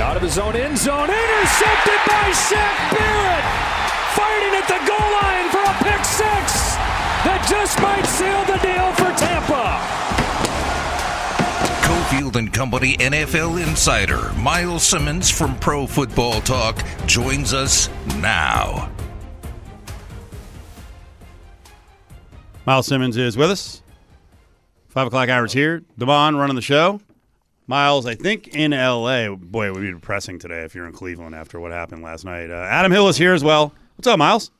Out of his own end zone, intercepted by Shaq Barrett. Fighting at the goal line for a pick six that just might seal the deal for Tampa. Cofield and Company NFL insider Myles Simmons from Pro Football Talk joins us now. Myles Simmons is with us. Five o'clock hours here. Devon running the show. Myles, I think in LA. Boy, it would be depressing today if you're in Cleveland after what happened last night. Uh, Adam Hill is here as well. What's up, Myles?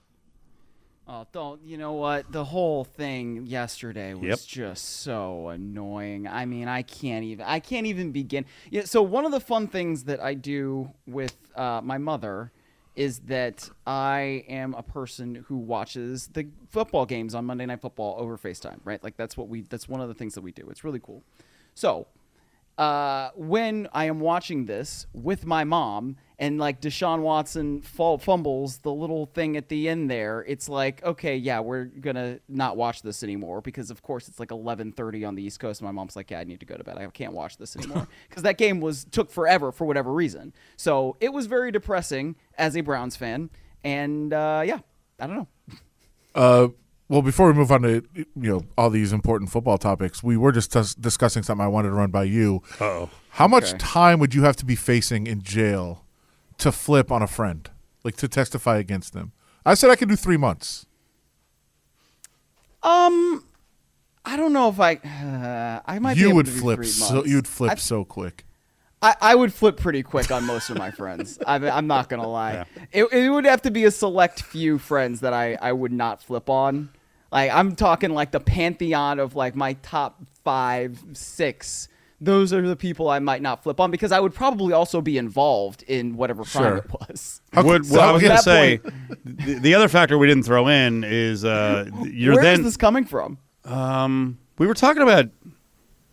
Oh, don't you know what? The whole thing yesterday was Yep. just so annoying. I mean, I can't even I can't even begin. Yeah, so one of the fun things that I do with uh, my mother is that I am a person who watches the football games on Monday Night Football over FaceTime, right? Like that's what we that's one of the things that we do. It's really cool. So, uh, when I am watching this with my mom and like Deshaun Watson fall, fumbles the little thing at the end there, it's like, okay, yeah, we're gonna not watch this anymore because of course it's like 11:30 on the East Coast. And my mom's like, yeah, I need to go to bed. I can't watch this anymore because that game was took forever for whatever reason. So it was very depressing as a Browns fan, and uh, yeah, I don't know. Uh, well, before we move on to you know all these important football topics, we were just dis- discussing something I wanted to run by you. Uh-oh. How much Okay. time would you have to be facing in jail to flip on a friend, like to testify against them? I said I could do three months. Um, I don't know if I uh, I might be You able would to do flip three so you'd flip I- so quick. I, I would flip pretty quick on most of my friends. I, I'm not gonna lie. It, it would have to be a select few friends that I, I would not flip on. Like I'm talking like the pantheon of like my top five, six. Those are the people I might not flip on because I would probably also be involved in whatever crime Sure. it was. Would, so well, I was going to say the, the other factor we didn't throw in is uh, you're Where is then. this coming from? um, we were talking about.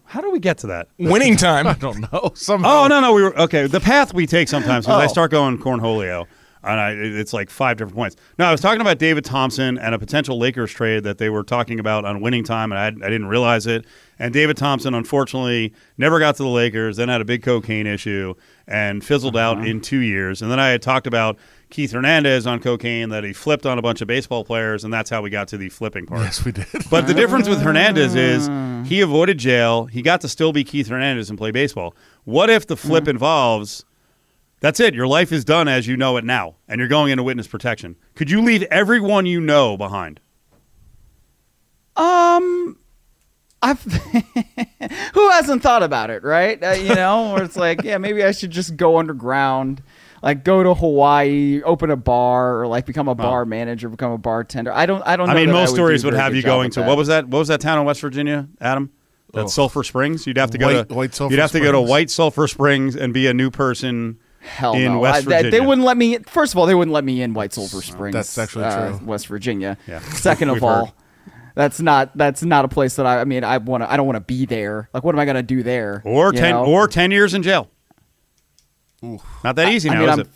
How do we get to that? Winning time. I don't know. Somehow. Oh no, no, we were okay. The path we take sometimes because I Oh. start going cornholio, and I, it's like five different points. No, I was talking about David Thompson and a potential Lakers trade that they were talking about on winning time, and I, I didn't realize it. And David Thompson, unfortunately, never got to the Lakers. Then had a big cocaine issue and fizzled out uh-huh. in two years. And then I had talked about Keith Hernandez on cocaine that he flipped on a bunch of baseball players, and that's how we got to the flipping part. Yes, we did. But the difference with Hernandez is ah. he avoided jail. He got to still be Keith Hernandez and play baseball. What if the flip involves that's it, your life is done as you know it now, and you're going into witness protection? Could you leave everyone you know behind? Um, I've who hasn't thought about it, right? Uh, you know, where it's like, yeah, maybe I should just go underground, like go to Hawaii, open a bar, or like become a bar manager, become a bartender. I don't, I don't. I know mean, most would stories would have you going to that. what was that? What was that town in West Virginia, Adam? That's Oh. Sulphur Springs. You'd have to go White- to White Sulphur You'd have to go to White Sulphur Springs and be a new person Hell in no. West I- that- they Virginia. wouldn't let me. First of all, they wouldn't let me in White Sulphur Springs. That's actually uh, true. West Virginia. Yeah. Second of all, heard. that's not that's not a place that I. I mean, I want to. I don't want to be there. Like, what am I gonna do there? or You ten know? or ten years in jail. Not that easy I now, mean, is I'm- it?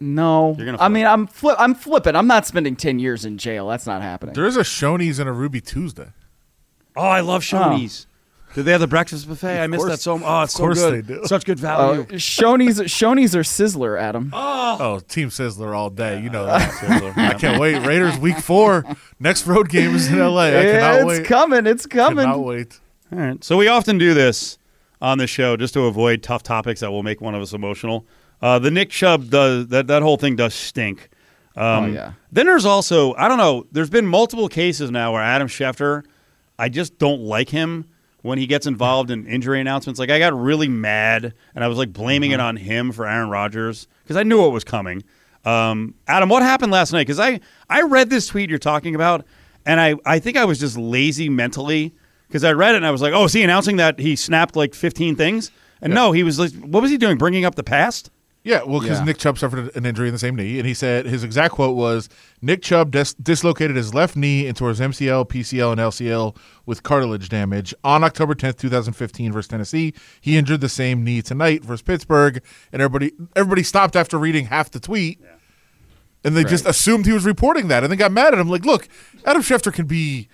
No, You're gonna I mean, I'm flip. I'm flipping. I'm not spending ten years in jail. That's not happening. There is a Shoney's and a Ruby Tuesday. Oh, I love Shoney's. Did they have the breakfast buffet? I missed that so much. Oh, it's of course so good. they do. Such good Oh, value. Shoney's Shoney's or Sizzler, Adam. Oh, Oh, Team Sizzler all day. You know that. I can't wait. Raiders week four. Next road game is in LA. I cannot it's wait. coming. It's coming. Cannot wait. All right. So we often do this on the show just to avoid tough topics that will make one of us emotional. Uh, the Nick Chubb does that. That whole thing does stink. Um, Oh, yeah. Then there's also I don't know. There's been multiple cases now where Adam Schefter, I just don't like him when he gets involved in injury announcements. Like I got really mad and I was like blaming it on him for Aaron Rodgers because I knew it was coming. Um, Adam, what happened last night? Because I I read this tweet you're talking about, and I I think I was just lazy mentally because I read it and I was like, oh, is he announcing that he snapped like 15 things? And no, he was like, what was he doing? Bringing up the past? Yeah, well, because Yeah. Nick Chubb suffered an injury in the same knee, and he said his exact quote was Nick Chubb dis- dislocated his left knee into his MCL, PCL, and LCL with cartilage damage on October 10th, 2015 versus Tennessee. He injured the same knee tonight versus Pittsburgh, and everybody everybody stopped after reading half the tweet. And they just assumed he was reporting that, and then got mad at him. Like, look, Adam Schefter can be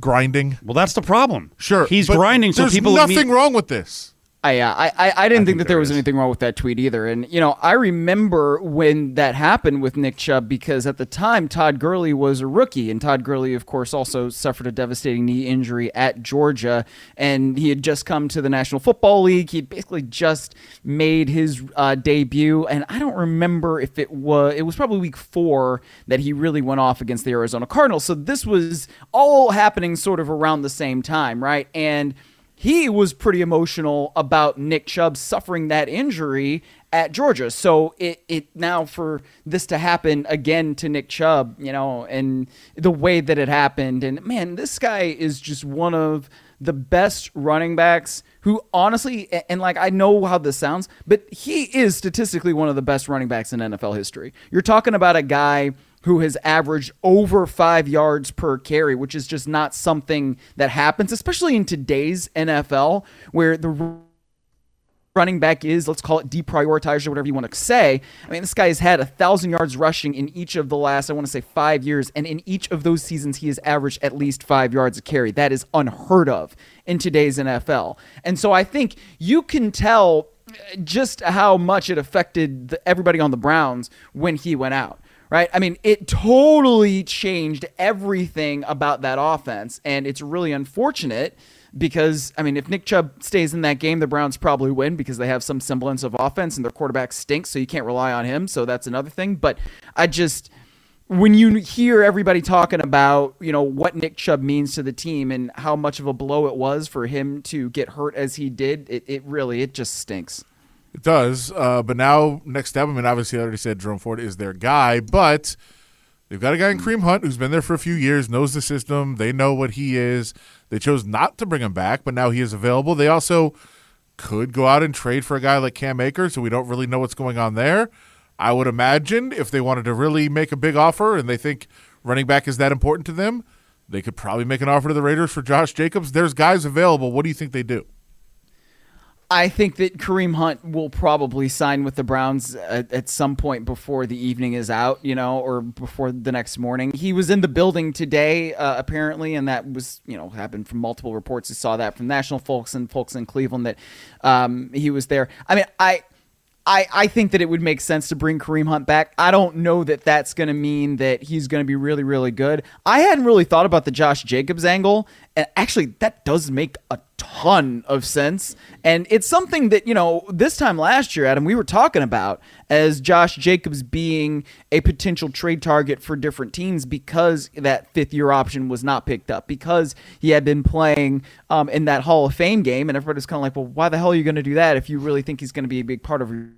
grinding, Well, that's the problem. sure. he's grinding, so there's people nothing imme- wrong with this. I, uh, I, I, I didn't think, think that there there was anything wrong with that tweet either. And, you know, I remember when that happened with Nick Chubb because at the time, Todd Gurley was a rookie. And Todd Gurley, of course, also suffered a devastating knee injury at Georgia. And he had just come to the National Football League. He basically just made his uh, debut. And I don't remember if it was, it was probably week four that he really went off against the Arizona Cardinals. So this was all happening sort of around the same time, right? And, he was pretty emotional about Nick Chubb suffering that injury at Georgia. So it, it now for this to happen again to Nick Chubb, you know, and the way that it happened. And man, this guy is just one of the best running backs who honestly, and, like I know how this sounds, but he is statistically one of the best running backs in NFL history. You're talking about a guy who has averaged over five yards per carry, which is just not something that happens, especially in today's NFL, where the running back is, let's call it deprioritized or whatever you want to say. I mean, this guy has had a thousand yards rushing in each of the last, I want to say, five years, and in each of those seasons, he has averaged at least five yards a carry. That is unheard of in today's NFL. And so I think you can tell just how much it affected the, everybody on the Browns when he went out right? I mean, it totally changed everything about that offense, and it's really unfortunate because I mean, if Nick Chubb stays in that game, the Browns probably win because they have some semblance of offense and their quarterback stinks, so you can't rely on him. So that's another thing. But I just when you hear everybody talking about you know what Nick Chubb means to the team and how much of a blow it was for him to get hurt as he did, it, it really it just stinks. It does. Uh, but now, next step, I mean, obviously, I already said Jerome Ford is their guy, but they've got a guy in Kareem Hunt who's been there for a few years, knows the system. They know what he is. They chose not to bring him back, but now he is available. They also could go out and trade for a guy like Cam Akers, so we don't really know what's going on there. I would imagine if they wanted to really make a big offer and they think running back is that important to them, they could probably make an offer to the Raiders for Josh Jacobs. There's guys available. What do you think they do? I think that Kareem Hunt will probably sign with the Browns at, at, some point before the evening is out, you know, or before the next morning. He was in the building today, uh, apparently, and that was, you know, happened from multiple reports. We saw that from national folks and folks in Cleveland that um, he was there. I mean, I. I, I think that it would make sense to bring Kareem Hunt back. I don't know that that's going to mean that he's going to be really, really good. I hadn't really thought about the Josh Jacobs angle, and actually, that does make a ton of sense. And it's something that, you know, this time last year, Adam, we were talking about as Josh Jacobs being a potential trade target for different teams because that fifth year option was not picked up, because he had been playing um, in that Hall of Fame game. And everybody's kind of like, well, why the hell are you going to do that if you really think he's going to be a big part of your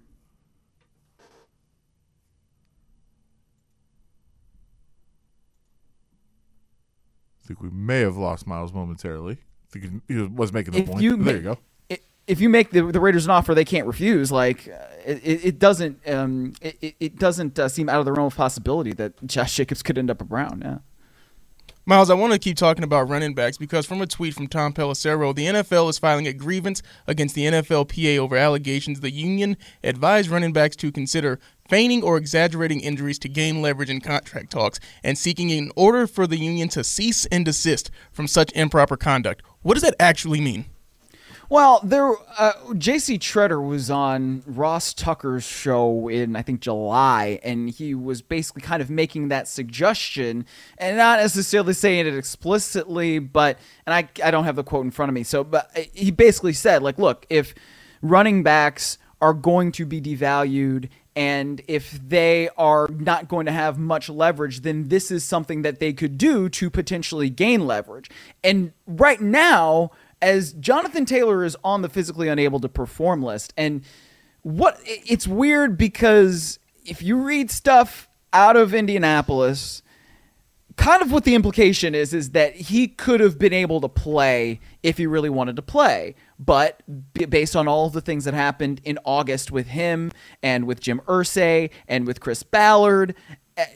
I think we may have lost Myles momentarily. I think he was making the if point. You there you go. If you make the, the Raiders an offer they can't refuse, like uh, it, it doesn't um, it, it doesn't uh, seem out of the realm of possibility that Josh Jacobs could end up a Brown. Yeah. Myles, I want to keep talking about running backs because from a tweet from Tom Pelissero, the NFL is filing a grievance against the NFLPA over allegations the union advised running backs to consider feigning or exaggerating injuries to gain leverage in contract talks and seeking an order for the union to cease and desist from such improper conduct. What does that actually mean? Well, there, uh, J.C. Tretter was on Ross Tucker's show in I think July, and he was basically kind of making that suggestion, and not necessarily saying it explicitly, but and I I don't have the quote in front of me, so but he basically said like, look, if running backs are going to be devalued and if they are not going to have much leverage, then this is something that they could do to potentially gain leverage. And right now, as Jonathan Taylor is on the physically unable to perform list, and what it's weird because if you read stuff out of Indianapolis, kind of what the implication is is that he could have been able to play if he really wanted to play. But based on all of the things that happened in August with him and with Jim Irsay and with Chris Ballard eh,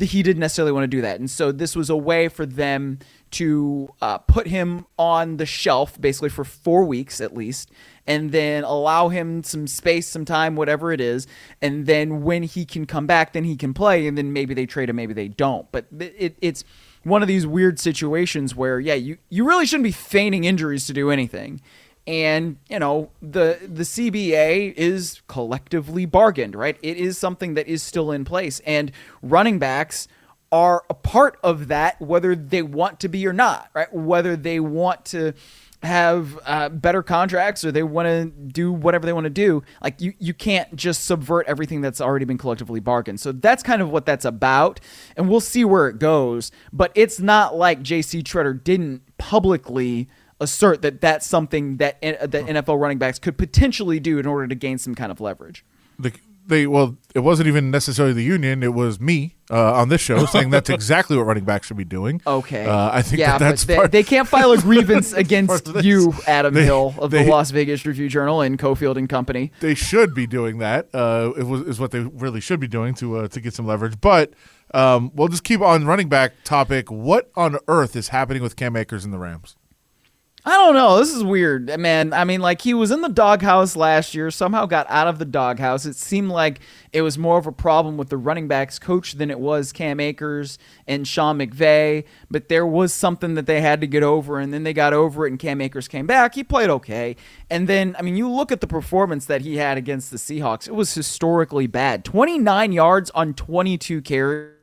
he didn't necessarily want to do that. And so this was a way for them to uh, put him on the shelf basically for four weeks at least and then allow him some space some time whatever it is and then when he can come back then he can play and then maybe they trade him maybe they don't. But it, it's one of these weird situations where yeah you, you really shouldn't be feigning injuries to do anything. And you know the the CBA is collectively bargained, right? It is something that is still in place, and running backs are a part of that, whether they want to be or not, right? Whether they want to have uh, better contracts or they want to do whatever they want to do like you you can't just subvert everything that's already been collectively bargained. So that's kind of what that's about and we'll see where it goes. But it's not like JC Tretter didn't publicly assert that that's something that that NFL running backs could potentially do in order to gain some kind of leverage. The, they well, it wasn't even necessarily the union. It was me uh, on this show saying that's exactly what running backs should be doing. Okay. uh, I think yeah, that that's but they, part, they can't file a grievance against part of this. you, Adam They- Hill of they- the Las Vegas Review Journal and Cofield and Company. they should be doing that. Uh, it was is what they really should be doing to uh, to get some leverage. But um, we'll just keep on running back topic. What on earth is happening with Cam Akers and the Rams? I don't know. This is weird, man. I mean, like he was in the doghouse last year, somehow got out of the doghouse. It seemed like it was more of a problem with the running backs coach than it was Cam Akers and Sean McVay. But there was something that they had to get over, and then they got over it, and Cam Akers came back. He played okay, and then I mean, you look at the performance that he had against the Seahawks. It was historically bad. Twenty nine yards on twenty two carries.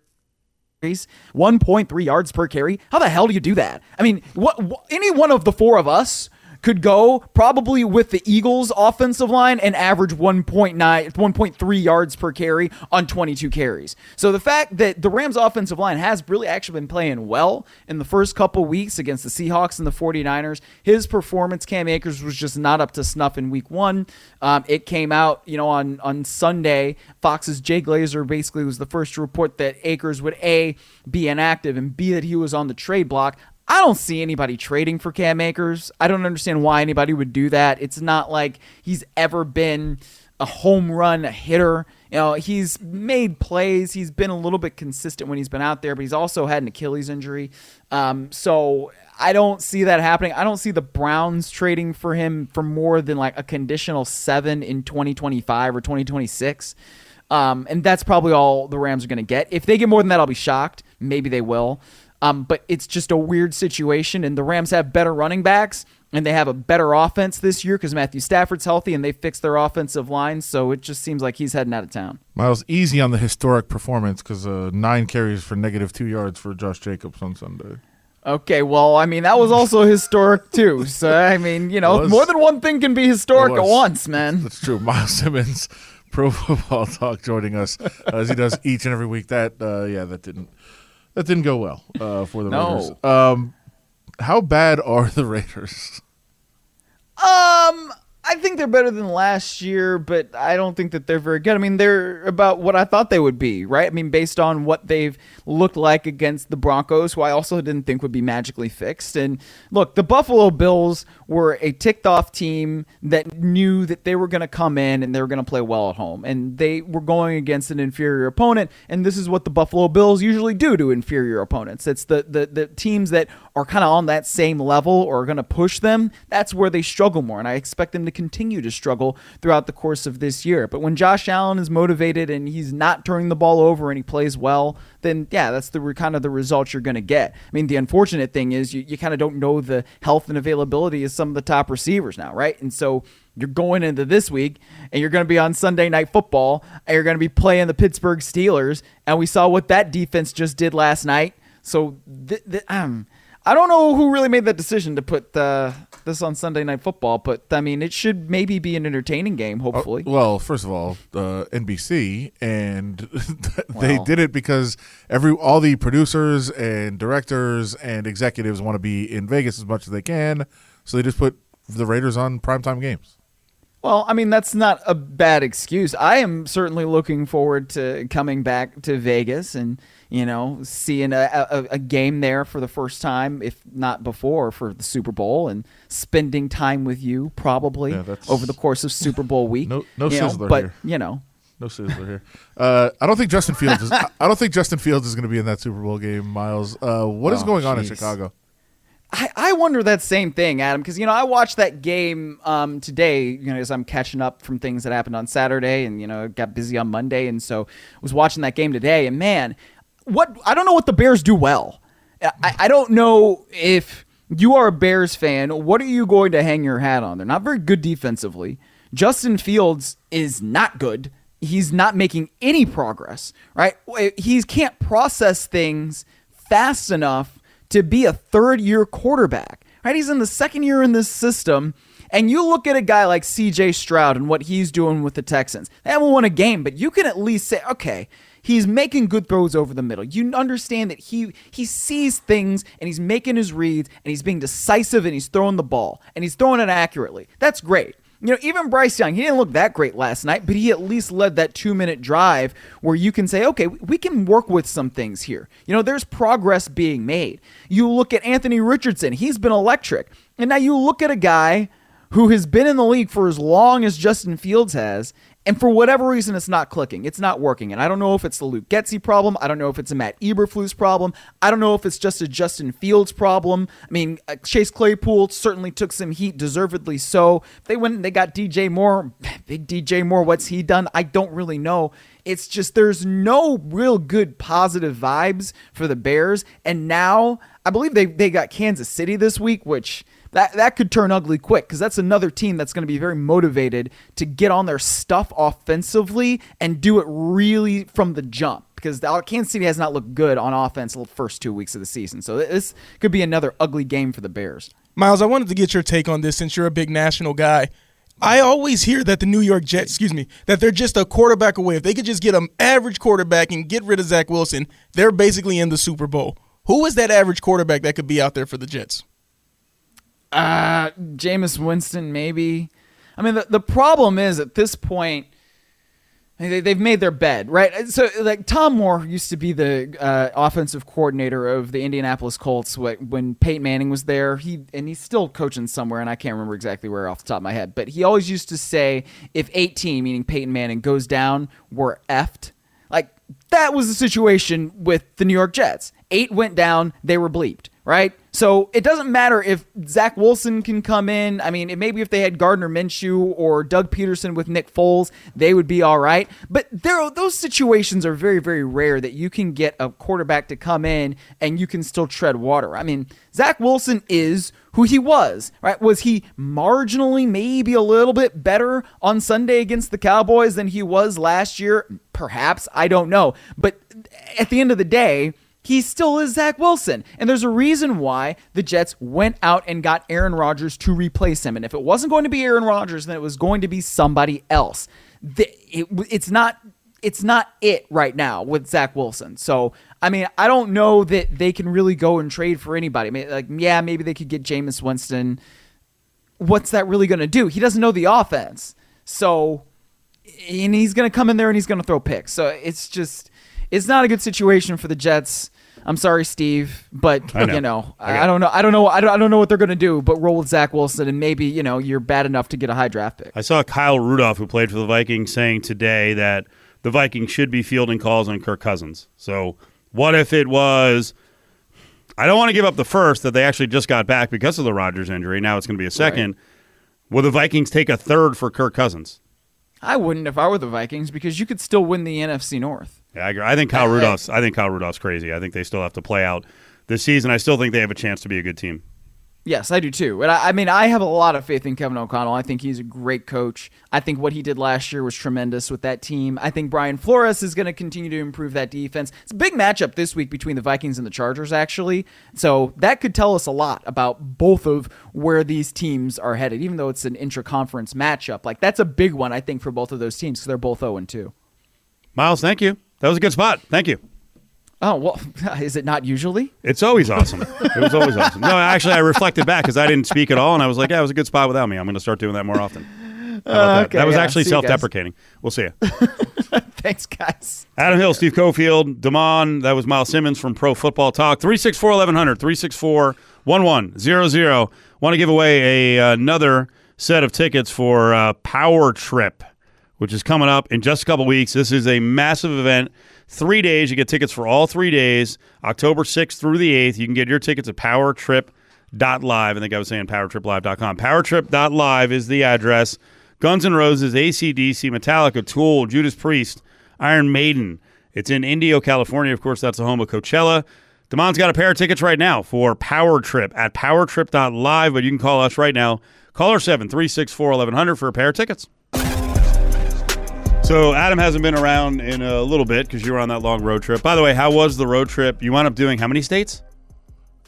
1.3 yards per carry. How the hell do you do that? I mean, what, what any one of the four of us could go probably with the Eagles offensive line and average 1.9 1.3 yards per carry on 22 carries. So the fact that the Rams offensive line has really actually been playing well in the first couple weeks against the Seahawks and the 49ers, his performance Cam Akers was just not up to snuff in week 1. Um, it came out, you know, on on Sunday, Fox's Jay Glazer basically was the first to report that Akers would A be inactive and B that he was on the trade block. I don't see anybody trading for Cam Akers. I don't understand why anybody would do that. It's not like he's ever been a home run hitter. You know, he's made plays. He's been a little bit consistent when he's been out there, but he's also had an Achilles injury. Um, so I don't see that happening. I don't see the Browns trading for him for more than like a conditional seven in 2025 or 2026. Um, and that's probably all the Rams are going to get. If they get more than that, I'll be shocked. Maybe they will. Um, but it's just a weird situation, and the Rams have better running backs, and they have a better offense this year because Matthew Stafford's healthy, and they fixed their offensive line. So it just seems like he's heading out of town. Myles, easy on the historic performance because uh, nine carries for negative two yards for Josh Jacobs on Sunday. Okay, well, I mean that was also historic too. So I mean, you know, more than one thing can be historic at once, man. That's true. Myles Simmons, Pro Football Talk, joining us as he does each and every week. That uh, yeah, that didn't that didn't go well uh, for the No. Raiders. Um, how bad are the Raiders? Um, I think they're better than last year, but I don't think that they're very good. I mean, they're about what I thought they would be, right? I mean, based on what they've looked like against the Broncos, who I also didn't think would be magically fixed. And look, the Buffalo Bills were a ticked off team that knew that they were going to come in and they were going to play well at home. And they were going against an inferior opponent. And this is what the Buffalo Bills usually do to inferior opponents. It's the, the, the teams that are kind of on that same level or are going to push them. That's where they struggle more. And I expect them to continue to struggle throughout the course of this year. But when Josh Allen is motivated and he's not turning the ball over and he plays well, then yeah, that's the kind of the result you're going to get. I mean, the unfortunate thing is you, you kind of don't know the health and availability of some of the top receivers now, right? And so you're going into this week and you're going to be on Sunday Night Football and you're going to be playing the Pittsburgh Steelers. And we saw what that defense just did last night. So th- th- um, I don't know who really made that decision to put uh, this on Sunday Night Football, but I mean, it should maybe be an entertaining game, hopefully. Well, first of all, uh, NBC, and they Well. did it because every all the producers and directors and executives want to be in Vegas as much as they can, so they just put the Raiders on primetime games. Well, I mean, that's not a bad excuse. I am certainly looking forward to coming back to Vegas and, you know, seeing a, a, a game there for the first time, if not before, for the Super Bowl and spending time with you probably Yeah, over the course of Super Bowl week. No- no you know, sizzler But, here. you know, No sizzler here. Uh, I don't think Justin Fields is. I don't think Justin Fields is going to be in that Super Bowl game. Myles, uh, what is Oh, going on in. Chicago? I, I wonder that same thing, Adam, because you know I watched that game um, today. You know, as I'm catching up from things that happened on Saturday, and you know got busy on Monday, and so was watching that game today. And man, what I don't know what the Bears do well. I, I don't know if You are a Bears fan. What are you going to hang your hat on? They're not very good defensively. Justin Fields is not good. He's not making any progress, right? He can't process things fast enough to be a third year quarterback, right? He's in the second year in this system. And you look at a guy like CJ Stroud and what he's doing with the Texans. They haven't won a game, but you can at least say, okay, he's making good throws over the middle. You understand that he he sees things and he's making his reads and he's being decisive and he's throwing the ball and he's throwing it accurately. That's great. You know, even Bryce Young, he didn't look that great last night, but he at least led that two minute drive where you can say, okay, we can work with some things here. You know, there's progress being made. You look at Anthony Richardson, he's been electric. And now you look at a guy who has been in the league for as long as Justin Fields has, and for whatever reason, it's not clicking. It's not working. And I don't know if it's the Luke Getsy problem. I don't know if it's a Matt Eberflus problem. I don't know if it's just a Justin Fields problem. I mean, uh, Chase Claypool certainly took some heat, deservedly so. They went and they got DJ Moore. Big DJ Moore, what's he done? I don't really know. It's just there's no real good positive vibes for the Bears. And now I believe they, they got Kansas City this week, which – that that could turn ugly quick because that's another team that's going to be very motivated to get on their stuff offensively and do it really from the jump because Kansas City has not looked good on offense the first two weeks of the season. So this could be another ugly game for the Bears. Myles, I wanted to get your take on this since you're a big national guy. I always hear that the New York Jets, excuse me, that they're just a quarterback away. If they could just get an average quarterback and get rid of Zach Wilson, they're basically in the Super Bowl. Who is that average quarterback that could be out there for the Jets? Uh, Jameis Winston, maybe. I mean, the, the problem is at this point, they, they've made their bed, right? So, like, Tom Moore used to be the uh, offensive coordinator of the Indianapolis Colts when Peyton Manning was there. He and he's still coaching somewhere, and I can't remember exactly where off the top of my head. But he always used to say, if 18, meaning Peyton Manning, goes down, we're effed. Like that was the situation with the New York Jets. Eight went down, they were bleeped right? So it doesn't matter if Zach Wilson can come in. I mean, maybe if they had Gardner Minshew or Doug Pederson with Nick Foles, they would be all right. But there, those situations are very, very rare that you can get a quarterback to come in and you can still tread water. I mean, Zach Wilson is who he was, right? Was he marginally, maybe a little bit better on Sunday against the Cowboys than he was last year? Perhaps. I don't know. But at the end of the day, he still is Zach Wilson. And there's a reason why the Jets went out and got Aaron Rodgers to replace him. And if it wasn't going to be Aaron Rodgers, then it was going to be somebody else. The, it, it's not it's not it right now with Zach Wilson. So I mean, I don't know that they can really go and trade for anybody. I mean, like, yeah, maybe they could get Jameis Winston. What's that really going to do? He doesn't know the offense. So, and he's going to come in there and he's going to throw picks. So it's just, it's not a good situation for the Jets. I'm sorry, Steve, but know. you know, I, I, don't know. I don't know. I don't, I don't know what they're going to do. But roll with Zach Wilson, and maybe you know you're bad enough to get a high draft pick. I saw Kyle Rudolph, who played for the Vikings, saying today that the Vikings should be fielding calls on Kirk Cousins. So what if it was? I don't want to give up the first that they actually just got back because of the Rodgers injury. Now it's going to be a second. Right. Will the Vikings take a third for Kirk Cousins? I wouldn't if I were the Vikings because you could still win the NFC North. Yeah, I agree. I think Kyle Rudolph's. I think Kyle Rudolph's crazy. I think they still have to play out this season. I still think they have a chance to be a good team. Yes, I do too. And I, I, mean, I have a lot of faith in Kevin O'Connell. I think he's a great coach. I think what he did last year was tremendous with that team. I think Brian Flores is going to continue to improve that defense. It's a big matchup this week between the Vikings and the Chargers, actually. So that could tell us a lot about both of where these teams are headed, even though it's an intra-conference matchup. Like that's a big one, I think, for both of those teams because they're both 0 2. Myles, thank you. That was a good spot. Thank you. Oh well, is it not usually? It's always awesome. it was always awesome. No, actually, I reflected back because I didn't speak at all, and I was like, "Yeah, it was a good spot without me. I'm going to start doing that more often." Uh, that? Okay, that? was yeah. actually self-deprecating. We'll see you. Thanks, guys. Adam Hill, Steve Cofield, Damon. That was Myles Simmons from Pro Football Talk. 364 1100, 364 1100. Want to give away a, another set of tickets for uh, Power Trip, which is coming up in just a couple weeks. This is a massive event Three days. You get tickets for all three days, October 6th through the 8th. You can get your tickets at powertrip.live. I think I was saying powertriplive.com. Powertrip.live is the address. Guns N' Roses, ACDC, Metallica, Tool, Judas Priest, Iron Maiden. It's in Indio, California. Of course, that's the home of Coachella. Damon's got a pair of tickets right now for Power Trip at powertrip.live, but you can call us right now. Caller 7 364 1100 for a pair of tickets. So Adam hasn't been around in a little bit because you were on that long road trip. By the way, how was the road trip? You wound up doing how many states?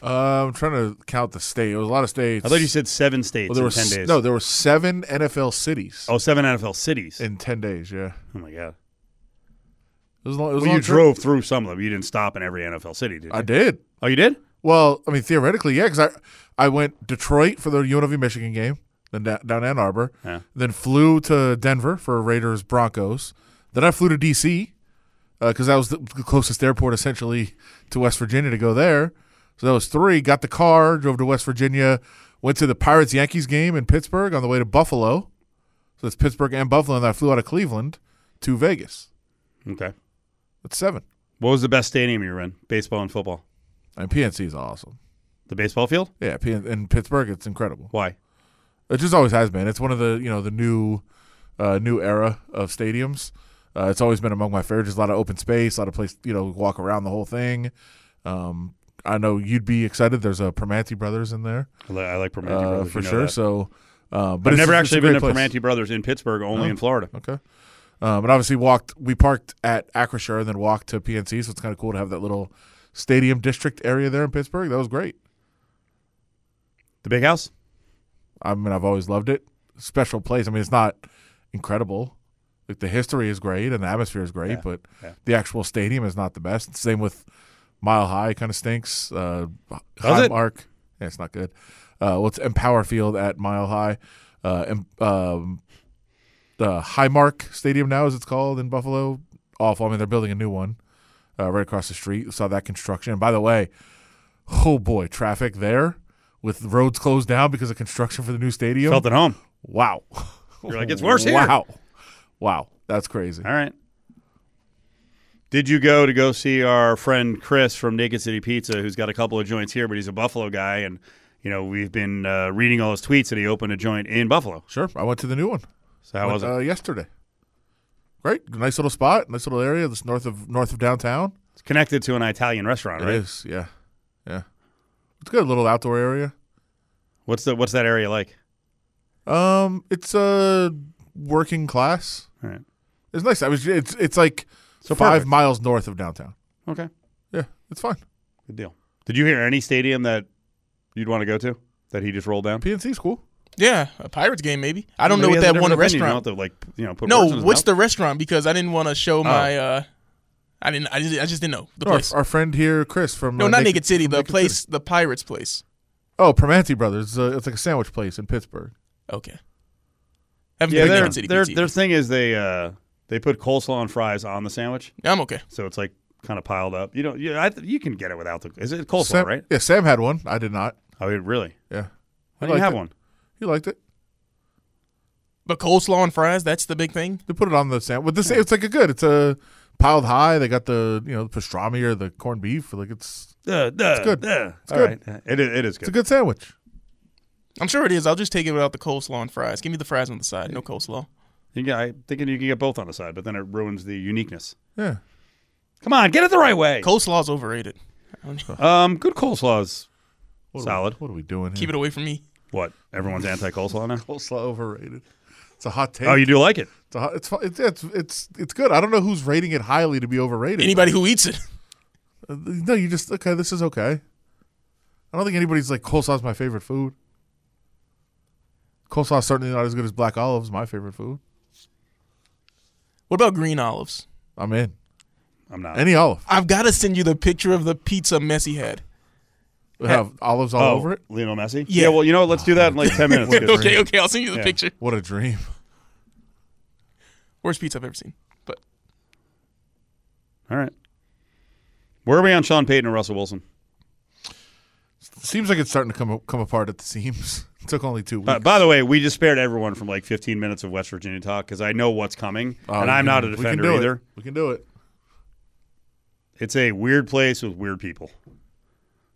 Uh, I'm trying to count the state. It was a lot of states. I thought you said seven states well, there in were 10 s- days. No, there were seven NFL cities Oh, seven NFL cities. in ten days. Yeah, oh, my God. it was a long. It was Well, you trip. drove through some of them. You didn't stop in every NFL city, did you? I did. oh, you did? Well, I mean, theoretically, yeah, because I I went Detroit for the UNLV Michigan game, then da- down Ann Arbor, Yeah. then flew to Denver for Raiders Broncos. Then I flew to DC because uh, that was the closest airport essentially to West Virginia to go there. So that was three. Got the car, drove to West Virginia, went to the Pirates Yankees game in Pittsburgh on the way to Buffalo. So it's Pittsburgh and Buffalo, and then I flew out of Cleveland to Vegas. Okay. That's seven. What was the best stadium you were in? Baseball and football? And PNC is awesome. The baseball field? Yeah, P- in Pittsburgh, it's incredible. Why? It just always has been. It's one of the you know the new uh, new era of stadiums. Uh, it's always been among my favorites. A lot of open space, a lot of place you know walk around the whole thing. Um, I know you'd be excited. There's a Primanti Brothers in there I, li- I like Primanti uh, Brothers. for you know sure. that. So, uh, but I've it's never just- it's a actually been to place. Primanti Brothers in Pittsburgh, only Oh. in Florida. Okay. Um, and obviously walked. We parked at Acrisure and then walked to PNC. So it's kind of cool to have that little stadium district area there in Pittsburgh. That was great. The big house? I mean, I've always loved it. Special place. I mean, it's not incredible. Like the history is great and the atmosphere is great, Yeah, but yeah. the actual stadium is not the best. Same with Mile High, kind of stinks. Uh, Does it? Highmark, yeah, it's not good. Uh, what's Empower Field at Mile High? Uh, em- um, the Highmark Stadium now, as it's called in Buffalo. Awful. I mean, they're building a new one uh, right across the street. Saw that construction. And by the way, oh boy, traffic there with roads closed down because of construction for the new stadium. Felt at home. Wow. You're like, it's worse here. Wow. Wow. That's crazy. All right. Did you go to go see our friend Chris from Naked City Pizza, who's got a couple of joints here, but he's a Buffalo guy, and you know we've been uh, reading all his tweets that he opened a joint in Buffalo. Sure. I went to the new one. So how was it? Uh, yesterday. Great. Nice little spot. Nice little area. This north of north of downtown. It's connected to an Italian restaurant, It is. right? Yeah. Yeah. It's a Little outdoor area. What's the what's that area like? Um, it's a working class. All right. It's nice. I was. It's it's like So five perfect. miles north of downtown. Okay. Yeah, it's fine. Good deal. Did you hear any stadium that you'd want to go to that he just rolled down? PNC's cool. Yeah, a Pirates game maybe. I don't know what he has a that one different opinion. restaurant. You don't have to like you know put No, words in his what's mouth. the restaurant? Because I didn't want to show my. uh I didn't. I just, I just didn't know the Our, place. our friend here, Chris from no, uh, not Naked City. The Naked place, City. the Pirates place. Oh, Primanti Brothers. Uh, it's like a sandwich place in Pittsburgh. Okay. Haven't yeah, been to their Naked City their, their thing is they uh they put coleslaw and fries on the sandwich, I'm okay. so it's like kind of piled up. You don't. You, I, you can get it without the. Is it coleslaw, Sam, right? Yeah, Sam had one. I did not. Oh, really? Yeah. Why He do you liked have it. one? He liked it. But coleslaw and fries, that's the big thing. They put it on the sandwich. But this, it's like a good. It's a piled high. They got the you know the pastrami or the corned beef. Like it's Uh, it's good. It's good. good. It is, it is it's a good. good sandwich. I'm sure it is. I'll just take it without the coleslaw and fries. Give me the fries on the side. No coleslaw. You can, I'm thinking you can get both on the side, but then it ruins the uniqueness. Yeah. Come on, get it the right way. Coleslaw's overrated. I don't know. Um, good coleslaw's What solid. Are we, what are we doing? Keep it away from me. What? Everyone's anti coleslaw now? coleslaw overrated. It's a hot take. Oh, you do like it? It's, a hot, it's, it's it's it's it's good. I don't know who's rating it highly to be overrated. Anybody who eats it. Uh, No, you just okay. This is okay. I don't think anybody's like coleslaw's my favorite food. Coleslaw's certainly not as good as black olives. My favorite food. What about green olives? I'm in I'm not. any olive. I've got to send you the picture of the pizza Messi had. We have olives all oh, over it. Lionel Messi? Yeah. well, you know what? Let's do that in like 10 minutes. okay, okay, I'll send you the Yeah. picture. What a dream. Worst pizza I've ever seen. But All right. Where are we on Sean Payton and Russell Wilson? Seems like it's starting to come come apart at the seams. It took only two weeks. Uh, by the way, we just spared everyone from like 15 minutes of West Virginia talk because I know what's coming, Oh, and I'm can- not a we can defender it. either. We can do it. It's a weird place with weird people.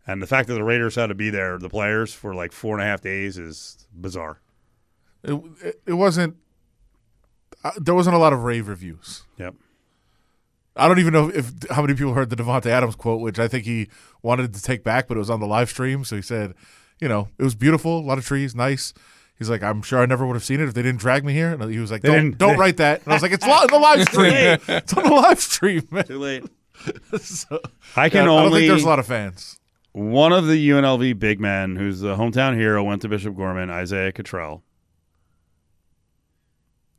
And the fact that the Raiders had to be there, the players, for like four and a half days is bizarre. It it, it wasn't. Uh, there wasn't a lot of rave reviews. Yep. I don't even know if how many people heard the Davante Adams quote, which I think he wanted to take back, but it was on the live stream. So he said, you know, it was beautiful, a lot of trees, nice. He's like, I'm sure I never would have seen it if they didn't drag me here. And he was like, don't, don't write that. And I was like, it's on the live stream. it's on the live stream, man. Too late. So, I yeah, can I don't only. think there's a lot of fans. One of the UNLV big men, who's the uh, hometown hero, went to Bishop Gorman, Isaiah Cottrell.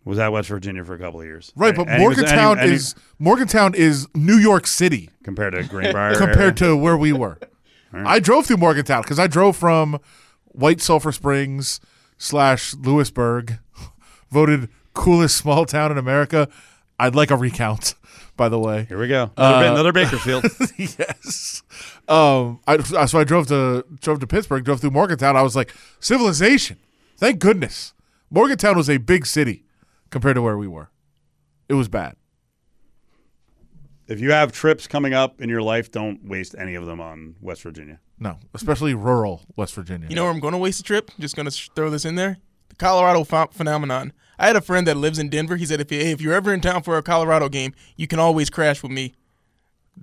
Was at West Virginia for a couple of years. Right, but And he was- and he- Morgantown and he- is Morgantown is New York City compared to Greenbrier. compared to where we were. I drove through Morgantown because I drove from White Sulphur Springs slash Lewisburg, voted coolest small town in America. I'd like a recount, by the way. Here we go. Another, Uh, another Bakersfield. yes. Um. I so I drove to drove to Pittsburgh, drove through Morgantown. I was like, civilization. Thank goodness. Morgantown was a big city compared to where we were. It was bad. if you have trips coming up in your life, don't waste any of them on West Virginia. No, especially rural West Virginia. You know where I'm going to waste a trip? Just going to sh- throw this in there. The Colorado ph- phenomenon. I had a friend that lives in Denver. He said, if, you, hey, if you're ever in town for a Colorado game, you can always crash with me.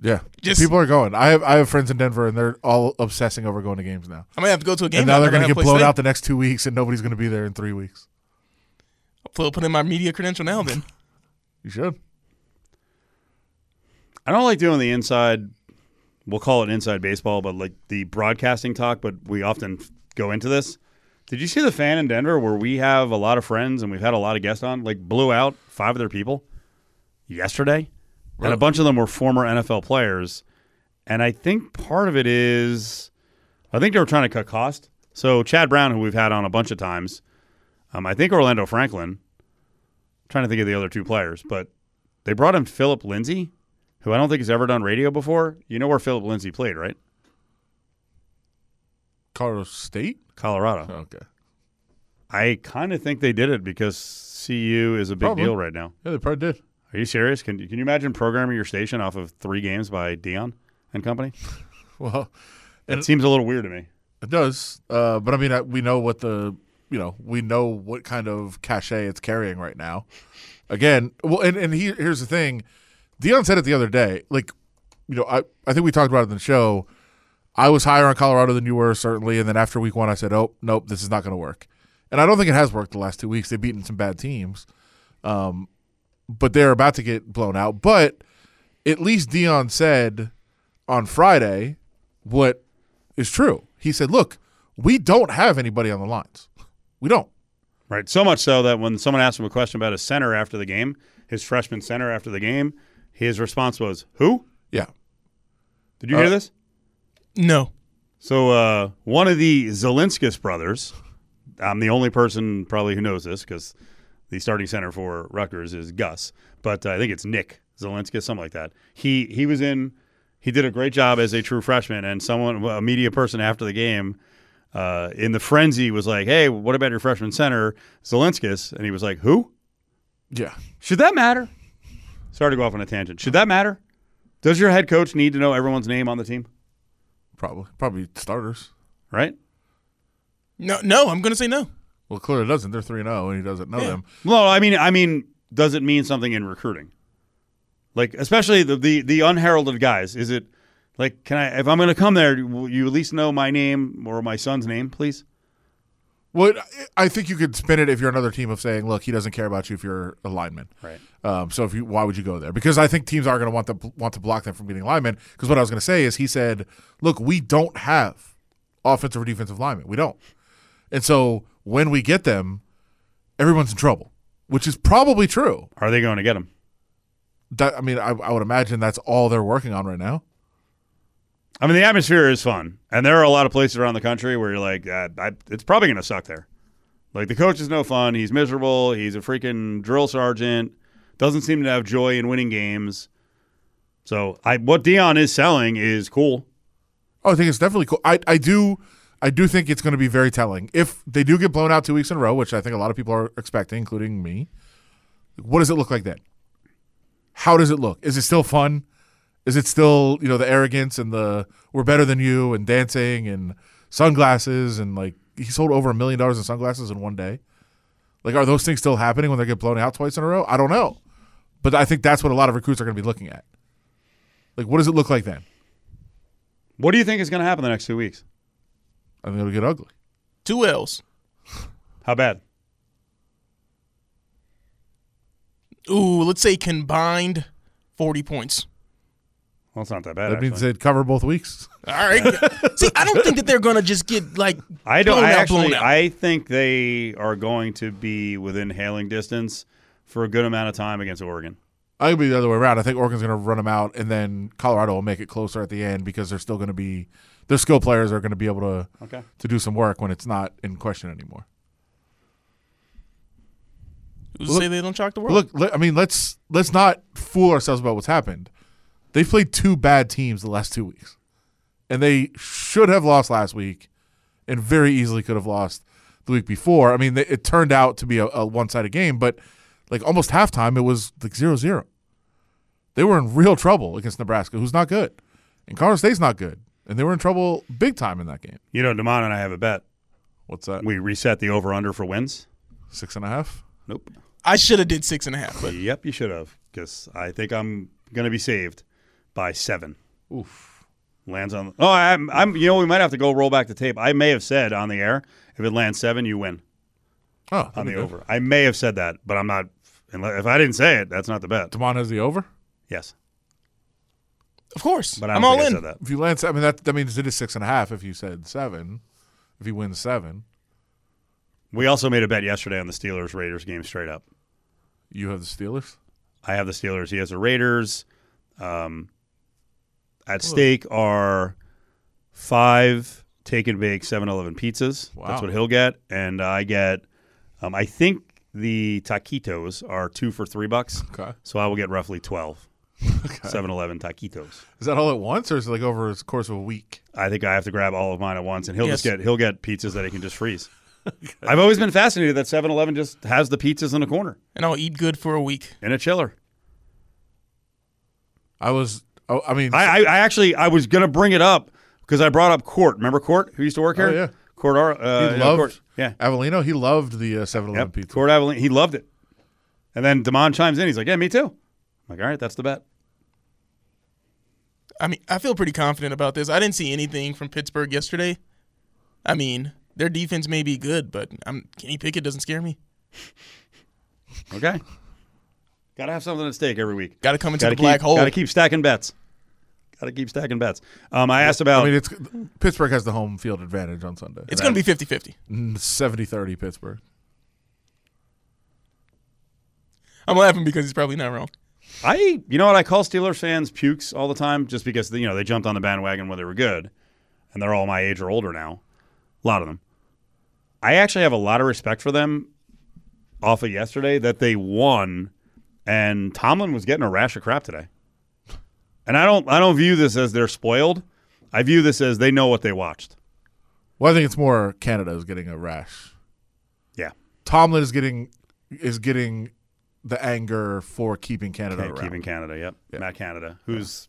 Yeah, Just- people are going. I have I have friends in Denver, and they're all obsessing over going to games now. I might have to go to a game. and now I'm they're going to get blown out the next two weeks, and nobody's going to be there in three weeks. to stay. Put, put in my media credential now then. You should. I don't like doing the inside. We'll call it inside baseball, but like the broadcasting talk. But we often go into this. Did you see the fan in Denver where we have a lot of friends and we've had a lot of guests on? Like blew out five of their people yesterday, and a bunch of them were former NFL players. And I think part of it is, I think they were trying to cut cost. So Chad Brown, who we've had on a bunch of times, um, I think Orlando Franklin. trying to think of the other two players, but they brought in Phillip Lindsay, who I don't think has ever done radio before. You know where Phillip Lindsay played, right? Colorado State. Colorado. Okay. I kind of think they did it because CU is a big Probably. deal right now. Yeah, they probably did. Are you serious? Can can you imagine programming your station off of three games by Deion and company? Well, It seems a little weird to me. it does. Uh, but I mean, I, we know what the you know we know what kind of cachet it's carrying right now. Again, well, and and he, here's the thing. Deion said it the other day. Like, you know, I I think we talked about it in the show. I was higher on Colorado than you were certainly, and then after week one, I said, "Oh, nope, this is not going to work." And I don't think it has worked the last two weeks. They've beaten some bad teams, um, but they're about to get blown out. But at least Deion said on Friday what is true. He said, "Look, we don't have anybody on the lines. We don't." Right. So much so that when someone asked him a question about his center after the game, his freshman center after the game, his response was, "Who? Yeah. Did you Uh, hear this?" No. So uh, one of the Zelinskis brothers, I'm the only person probably who knows this because the starting center for Rutgers is Gus, but I think it's Nick Zelinskis, something like that. He he was in. He did a great job as a true freshman, and someone, a media person after the game, uh, in the frenzy was like, "Hey, what about your freshman center, Zelinskis?" And he was like, "Who? Yeah. Should that matter?" Sorry to go off on a tangent. Should that matter? Does your head coach need to know everyone's name on the team? Probably. Probably starters. Right? No, no, I'm going to say no. Well, clearly doesn't. They're three and zero, and he doesn't know Yeah. them. No, I mean, I mean, does it mean something in recruiting? Like, especially the the, the unheralded guys. Is it like, can I, if I'm going to come there, will you at least know my name or my son's name, please? Well, I think you could spin it if you're another team of saying, "Look, he doesn't care about you if you're a lineman." Right. Um, so if you, why would you go there? Because I think teams are going to want to want to block them from getting linemen. Because what I was going to say is, he said, "Look, we don't have offensive or defensive linemen. We don't." And so when we get them, everyone's in trouble, which is probably true. Are they going to get them? That I mean, I, I would imagine that's all they're working on right now. I mean, the atmosphere is fun, and there are a lot of places around the country where you're like, uh, I, it's probably going to suck there. Like the coach is no fun. He's miserable. He's a freaking drill sergeant. Doesn't seem to have joy in winning games. So, I what Deion is selling is cool. Oh, I think it's definitely cool. I, I do I do think it's going to be very telling if they do get blown out two weeks in a row, which I think a lot of people are expecting, including me. What does it look like then? How does it look? Is it still fun? Is it still you know the arrogance and the we're better than you and dancing and sunglasses and like he sold over a million dollars in sunglasses in one day? Like, are those things still happening when they get blown out twice in a row? I don't know, but I think that's what a lot of recruits are going to be looking at. Like, what does it look like then? What do you think is going to happen the next two weeks? I think it'll get ugly. Two L's. How bad? Ooh, let's say combined 40 points. Well, it's not that bad. That means actually. they'd cover both weeks. All right. See, I don't think that they're going to just get like I don't. blown I out, actually, blown out. I think they are going to be within hailing distance for a good amount of time against Oregon. I think be the other way around. I think Oregon's going to run them out, and then Colorado will make it closer at the end because they're still going to be their skill players are going to be able to Okay. to do some work when it's not in question anymore. Who's to say they don't shock the world? Look, I mean, let's let's not fool ourselves about what's happened. They've played two bad teams the last two weeks, and they should have lost last week, and very easily could have lost the week before. I mean, it turned out to be a, a one-sided game, but like almost halftime, it was like 0-0. They were in real trouble against Nebraska, who's not good, and Colorado State's not good, and they were in trouble big time in that game. You know, Demond and I have a bet. What's that? We reset the over under for wins. Six and a half. Nope. I should have did six and a half, but Yep, you should have, because I think I'm going to be saved by seven. Oof. Lands on. Oh, I'm. I'm. You know, we might have to go roll back the tape. I may have said on the air, if it lands seven, you win Oh, on the over. I may have said that, but I'm not. If I didn't say it, that's not the bet. Demond has the over. Yes, of course, but I I'm all think I in. said that. If you land, se- I mean that that means it is six and a half. If you said seven, if he wins seven, We also made a bet yesterday on the Steelers Raiders game straight up. you have the Steelers. I have the Steelers. He has the Raiders. Um, at stake are five take and bake 7-Eleven pizzas. Wow. That's what he'll get, and I get. Um, I think the taquitos are two for three bucks, Okay. so I will get roughly 12 7-Eleven taquitos. Is that all at once, or is it like over the course of a week? I think I have to grab all of mine at once, and he'll just get he'll get pizzas that he can just freeze. I've always been fascinated that 7-Eleven just has the pizzas in the corner and I'll eat good for a week. in a chiller. I was. Oh, I mean, I, I, I actually I was gonna bring it up because I brought up Court. Remember Court, who used to work here? Oh, yeah. Court. Ar- Uh, he yeah, loved Court. Yeah, Avellino. He loved the uh, 7-Eleven yep. pizza. Court Abilene. He loved it. And then Damon chimes in. He's like, "Yeah, me too." I'm like, "All right, that's the bet." I mean, I feel pretty confident about this. I didn't see anything from Pittsburgh yesterday. I mean, their defense may be good, but I'm, Kenny Pickett doesn't scare me. Okay. Got to have something at stake every week. Got to come into Got to the black hole. Got to keep stacking bets. Got to keep stacking bets. Um, I asked about. I mean, it's Pittsburgh has the home field advantage on Sunday. it's going to be 50 50. Mm, 70-30 Pittsburgh. I'm laughing because he's probably not wrong. I, you know what, I call Steelers fans pukes all the time just because you know they jumped on the bandwagon when they were good, and they're all my age or older now. A lot of them. I actually have a lot of respect for them off of yesterday that they won, and Tomlin was getting a rash of crap today. And I don't, I don't view this as they're spoiled. I view this as they know what they watched. Well, I think it's more Canada is getting a rash. Yeah, Tomlin is getting is getting the anger for keeping Canada Okay, around. keeping Canada. Yep, Yeah. Matt Canada, who's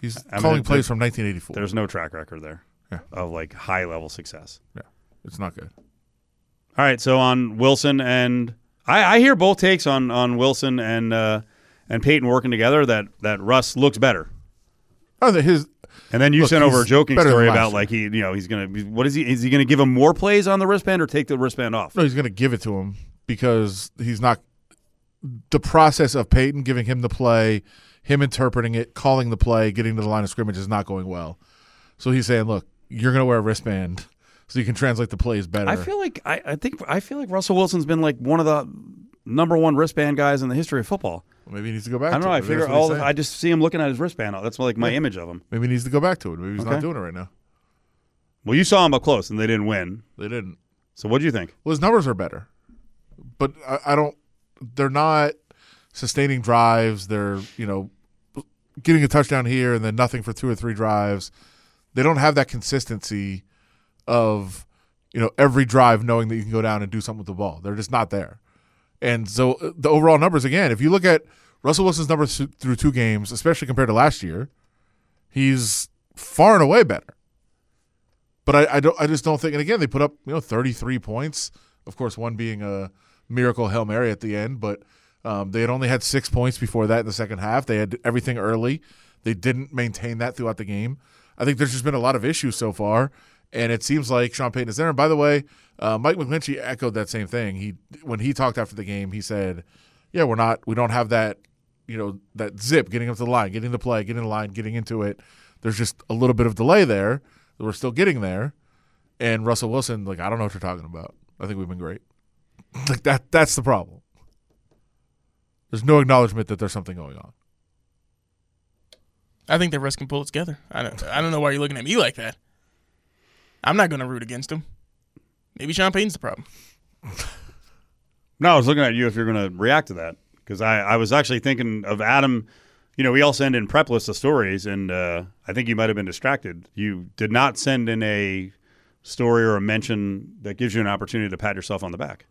He's I mean, calling there- plays from 1984. there's no track record there Yeah. of like high level success. Yeah, it's not good. All right, so on Wilson and I, I hear both takes on on Wilson and uh, and Payton working together that that Russ looks better. Oh, his And then you Look, sent over a joking story about like he you know he's gonna what is he is he gonna give him more plays on the wristband or take the wristband off? no, he's going to give it to him because he's not. The process of Payton giving him the play, him interpreting it, calling the play, getting to the line of scrimmage is not going well. So he's saying, "Look, you're going to wear a wristband so you can translate the plays better." I feel like I, I think I feel like Russell Wilson's been like one of the number one wristband guys in the history of football. Maybe he needs to go back. I don't to know. it. I figure that's what he's all. I just see him looking at his wristband. That's like my image of him. Maybe he needs to go back to it. Maybe he's Okay. not doing it right now. Well, you saw him up close and they didn't win. They didn't. So what do you think? Well, his numbers are better, but I, I don't. They're not sustaining drives. They're you know getting a touchdown here and then nothing for two or three drives. They don't have that consistency of you know every drive knowing that you can go down and do something with the ball. They're just not there. And so uh, the overall numbers again, if you look at Russell Wilson's numbers through two games, especially compared to last year, he's far and away better. But I, I don't. I just don't think. And again, they put up you know 33 points. Of course, one being a miracle hail mary at the end. But Um, they had only had six points before that in the second half. They had everything early. They didn't maintain that throughout the game. I think there's just been a lot of issues so far, and it seems like Sean Payton is there. And by the way, uh, Mike McGlinchey echoed that same thing. He when he talked after the game, he said, "Yeah, we're not. We don't have that. You know, that zip getting up to the line, getting the play, getting the line, getting into it. There's just a little bit of delay there. We're still getting there." And Russell Wilson, like, I don't know what you're talking about. I think we've been great. like that. That's the problem. There's no acknowledgement that there's something going on. I think the rest can pull it together. I don't. I don't know why you're looking at me like that. I'm not going to root against him. Maybe Sean Payton's the problem. No, I was looking at you if you're going to react to that because I, I was actually thinking of Adam. You know, we all send in prep lists of stories, and uh, I think you might have been distracted. You did not send in a story or a mention that gives you an opportunity to pat yourself on the back.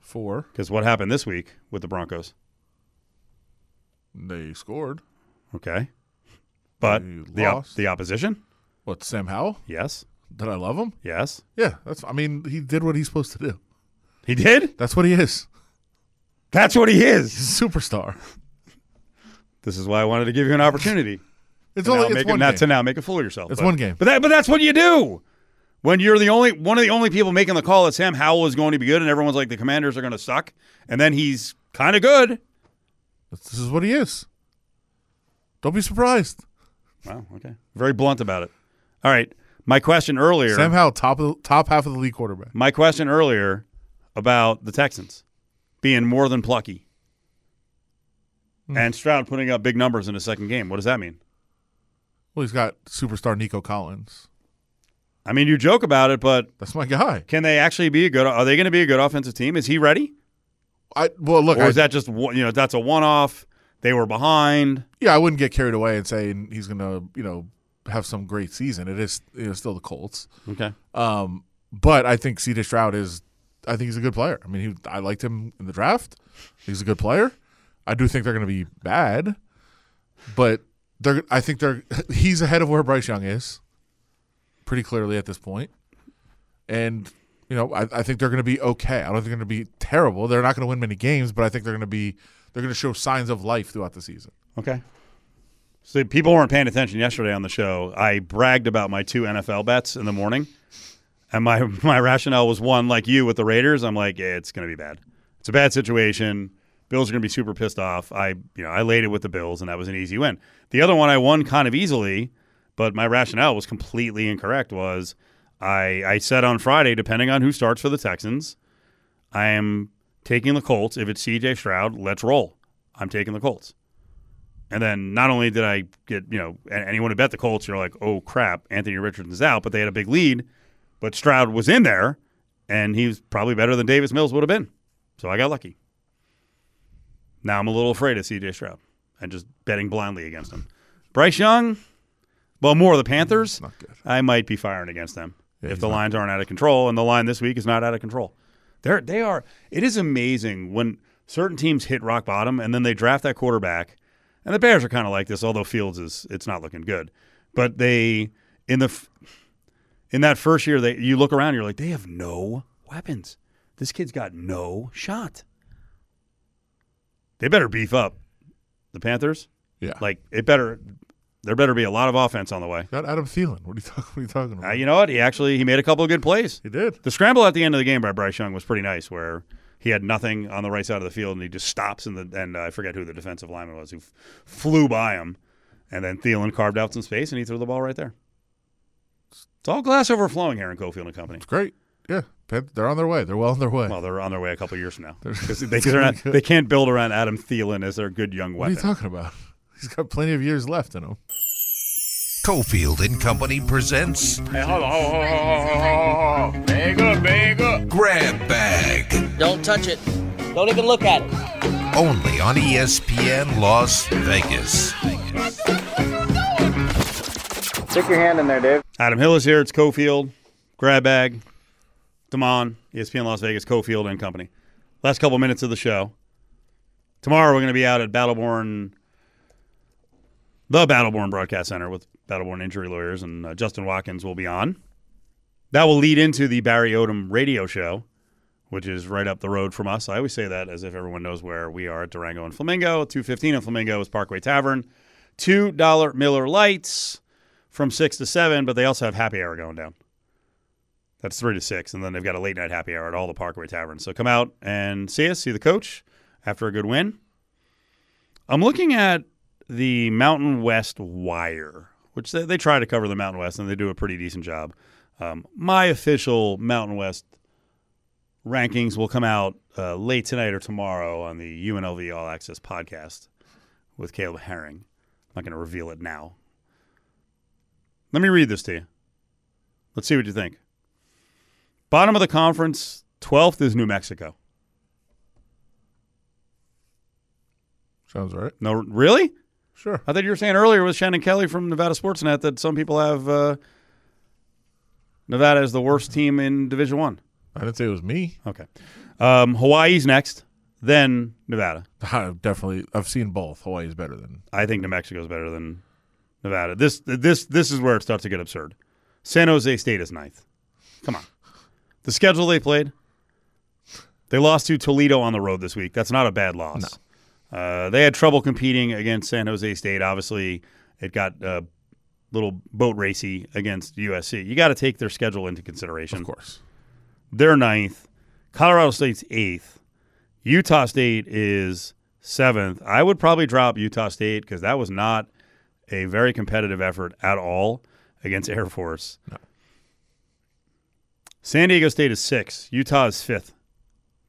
Four. Because what happened this week with the Broncos? They scored. Okay, but They the op- the opposition, What? Sam Howell? yes, Did I love him? yes, Yeah. That's. I mean, he did what he's supposed to do. he did. That's what he is. That's what he is. He's a superstar. This is why I wanted to give you an opportunity. It's to only it's one not game. to now make a fool of yourself. It's but- one game. But that, but that's what you do when you're the only one of the only people making the call that Sam Howell is going to be good, and everyone's like the Commanders are going to suck, and then he's kind of good. This is what he is. Don't be surprised. Wow. Okay. Very blunt about it. All right. My question earlier. Sam Howell, top of, top half of the league quarterback. my question earlier about the Texans being more than plucky. Hmm. And Stroud putting up big numbers in his second game. What does that mean? Well, he's got superstar Nico Collins. I mean, you joke about it, but That's my guy. can they actually be a good? Are they going to be a good offensive team? Is he ready, I well look. or I, is that just you know that's a one-off? They were behind. yeah, I wouldn't get carried away and say he's gonna you know have some great season. It is you know, still the Colts. Okay. Um, but I think C.J. Stroud is. I think he's a good player. I mean, he, I liked him in the draft. He's a good player. I do think they're going to be bad, but they're. I think they're. He's ahead of where Bryce Young is, pretty clearly at this point, and you know I, I think they're going to be okay. I don't think they're going to be terrible. They're not going to win many games, but I think they're going to be. They're going to show signs of life throughout the season. Okay. So people weren't paying attention yesterday on the show. I bragged about my two NFL bets in the morning, and my my rationale was one like you with the Raiders. I'm like, yeah, it's going to be bad. It's a bad situation. Bills are going to be super pissed off. I you know I laid it with the Bills, and that was an easy win. The other one I won kind of easily, but my rationale was completely incorrect. Was I I said on Friday, depending on who starts for the Texans, I am taking the Colts. If it's C.J. Stroud, let's roll. I'm taking the Colts. And then not only did I get, you know, anyone who bet the Colts, you're like, oh crap, Anthony Richardson's out, but they had a big lead. But Stroud was in there, and he was probably better than Davis Mills would have been. So I got lucky. Now I'm a little afraid of CJ Stroud and just betting blindly against him. Bryce Young, well, more of the Panthers. Good. I might be firing against them Yeah, if the lines aren't out of control, and the line this week is not out of control. They're they are. It is amazing when certain teams hit rock bottom and then they draft that quarterback. And the Bears are kind of like this, although Fields is it's not looking good. But they in the in that first year, they you look around, you're like they have no weapons. This kid's got no shot. They better beef up the Panthers. Yeah, Like it better. There better be a lot of offense on the way. got Adam Thielen. What are you talking? What are you talking about? Uh, you know what? He actually he made a couple of good plays. he did. The scramble at the end of the game by Bryce Young was pretty nice, where he had nothing on the right side of the field and he just stops and the and uh, I forget who the defensive lineman was who f- flew by him, and then Thielen carved out some space and he threw the ball right there. It's all glass overflowing here in Cofield and Company. It's great. Yeah, they're on their way. They're well on their way. Well, they're on their way a couple of years from now They're- because they, it's they're gonna not, they can't build around Adam Thielen as their good young weapon. what are you talking about? He's got plenty of years left in him. Cofield and Company presents Hey, hold on, hold on, hold on, hold on, hold on. Bag up, bag up. Grab Bag, Don't touch it. Don't even look at it. only on ESPN Las Vegas. Stick your hand in there, Dave. Adam Hill is here. It's Cofield, Grab Bag, Damon, ESPN Las Vegas, Cofield and Company. Last couple minutes of the show. Tomorrow we're going to be out at Battleborn, the Battleborn Broadcast Center with Battleborn injury lawyers, and uh, Justin Watkins will be on. That will lead into the Barry Odom radio show, which is right up the road from us. I always say that as if everyone knows where we are at Durango and Flamingo. 215 in Flamingo is Parkway Tavern. $2 Miller Lites from 6 to 7, but they also have happy hour going down. That's 3 to 6, and then they've got a late night happy hour at all the Parkway Taverns. So come out and see us, see the coach after a good win. I'm looking at the Mountain West Wire, which they, they try to cover the Mountain West, and they do a pretty decent job. Um, my official Mountain West rankings will come out uh, late tonight or tomorrow on the UNLV All Access podcast with Caleb Herring. I'm not going to reveal it now. Let me read this to you. Let's see what you think. Bottom of the conference, 12th is New Mexico. Sounds right. No, really? Sure. I thought you were saying earlier with Shannon Kelly from Nevada Sportsnet that some people have uh, Nevada as the worst team in Division One. I didn't say it was me. Okay. Um, Hawaii's next, then Nevada. I definitely, I've seen both. Hawaii is better than. I think New Mexico is better than Nevada. This this this is where it starts to get absurd. San Jose State is ninth. Come on. The schedule they played. They lost to Toledo on the road this week. That's not a bad loss. Uh, they had trouble competing against San Jose State. Obviously, it got a little boat racy against USC. You got to take their schedule into consideration. Of course. They're ninth. Colorado State's eighth. Utah State is seventh. I would probably drop Utah State because that was not a very competitive effort at all against Air Force. No. San Diego State is sixth. Utah is fifth.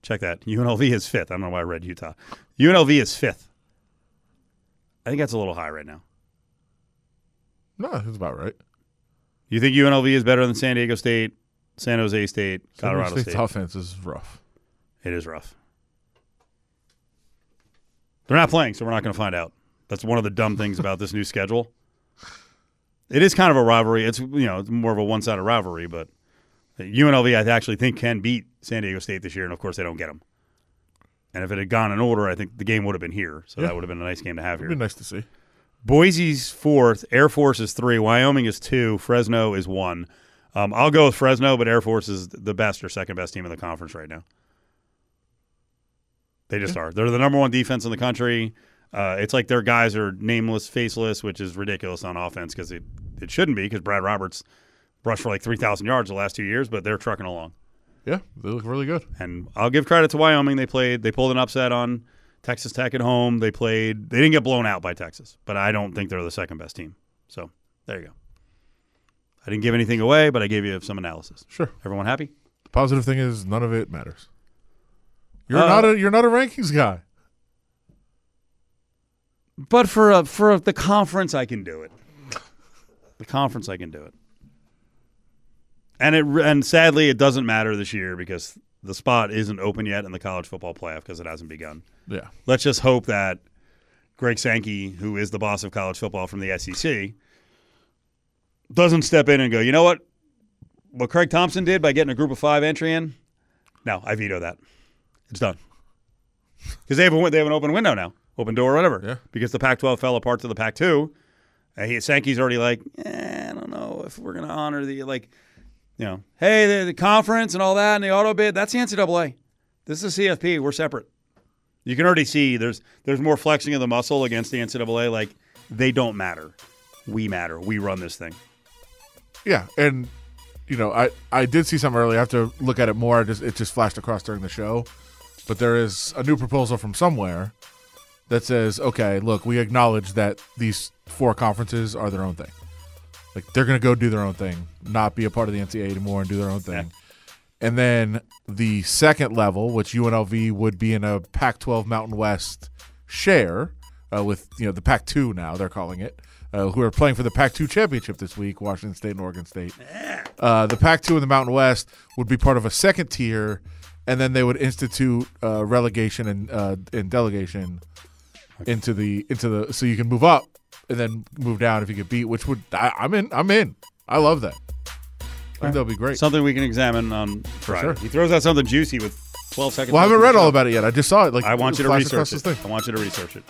Check that. UNLV is fifth. I don't know why I read Utah. UNLV is fifth. I think that's a little high right now. No, that's about right. You think UNLV is better than San Diego State, San Jose State, Colorado State's State? offense is rough. It is rough. They're not playing, so we're not going to find out. That's one of the dumb things about this new schedule. It is kind of a rivalry. It's you know it's more of a one-sided rivalry, but UNLV I actually think can beat San Diego State this year, and of course they don't get them. And if it had gone in order, I think the game would have been here, so Yeah. that would have been a nice game to have It'd here. be nice to see. Boise's fourth, Air Force is three, Wyoming is two, Fresno is one. Um, I'll go with Fresno, but Air Force is the best or second best team in the conference right now. They just are. They're the number one defense in the country. Uh, it's like their guys are nameless, faceless, which is ridiculous on offense because it, it shouldn't be because Brad Roberts rushed for like 3,000 yards the last two years, but they're trucking along. Yeah, they look really good. And I'll give credit to Wyoming. They played. They pulled an upset on Texas Tech at home. They played. They didn't get blown out by Texas, but I don't think they're the second best team. So there you go. I didn't give anything away, but I gave you some analysis. Sure. Everyone happy? The positive thing is none of it matters. You're Uh, not a you're not a rankings guy. But for a, for the conference, I can do it. The conference, I can do it. And it and sadly, it doesn't matter this year because the spot isn't open yet in the college football playoff because it hasn't begun. Yeah. let's just hope that Greg Sankey, who is the boss of college football from the SEC, doesn't step in and go, you know what? What Craig Thompson did by getting a group of five entry in, no, I veto that. It's done. Because they have a they have an open window now, open door or whatever. Yeah. Because the Pac-12 fell apart to the Pac-2. Uh, he, Sankey's already like, eh, I don't know if we're going to honor the like, you know, hey, the, the conference and all that and the auto bid. That's the NCAA. This is CFP. We're separate. You can already see there's there's more flexing of the muscle against the NCAA. Like they don't matter. We matter. We run this thing. Yeah, and you know, I I did see some earlier. I have to look at it more. I just it just flashed across during the show, but there is a new proposal from somewhere that says, okay, look, we acknowledge that these four conferences are their own thing. Like they're gonna go do their own thing, not be a part of the NCAA anymore, and do their own thing. And then the second level, which UNLV would be in a Pac-12 Mountain West share uh, with you know the Pac-2 now they're calling it, uh, who are playing for the Pac-2 championship this week, Washington State and Oregon State. Uh, the Pac-2 and the Mountain West would be part of a second tier, and then they would institute uh, relegation and uh, and delegation into the into the so you can move up and then move down if you get beat, which would I, I'm in. I'm in. I love that. I think that'll be great. Something we can examine on Friday. sure. He throws out something juicy with 12 seconds. Well, I haven't read all about it yet. I just saw it. Like I want you to research it. I want you to research it.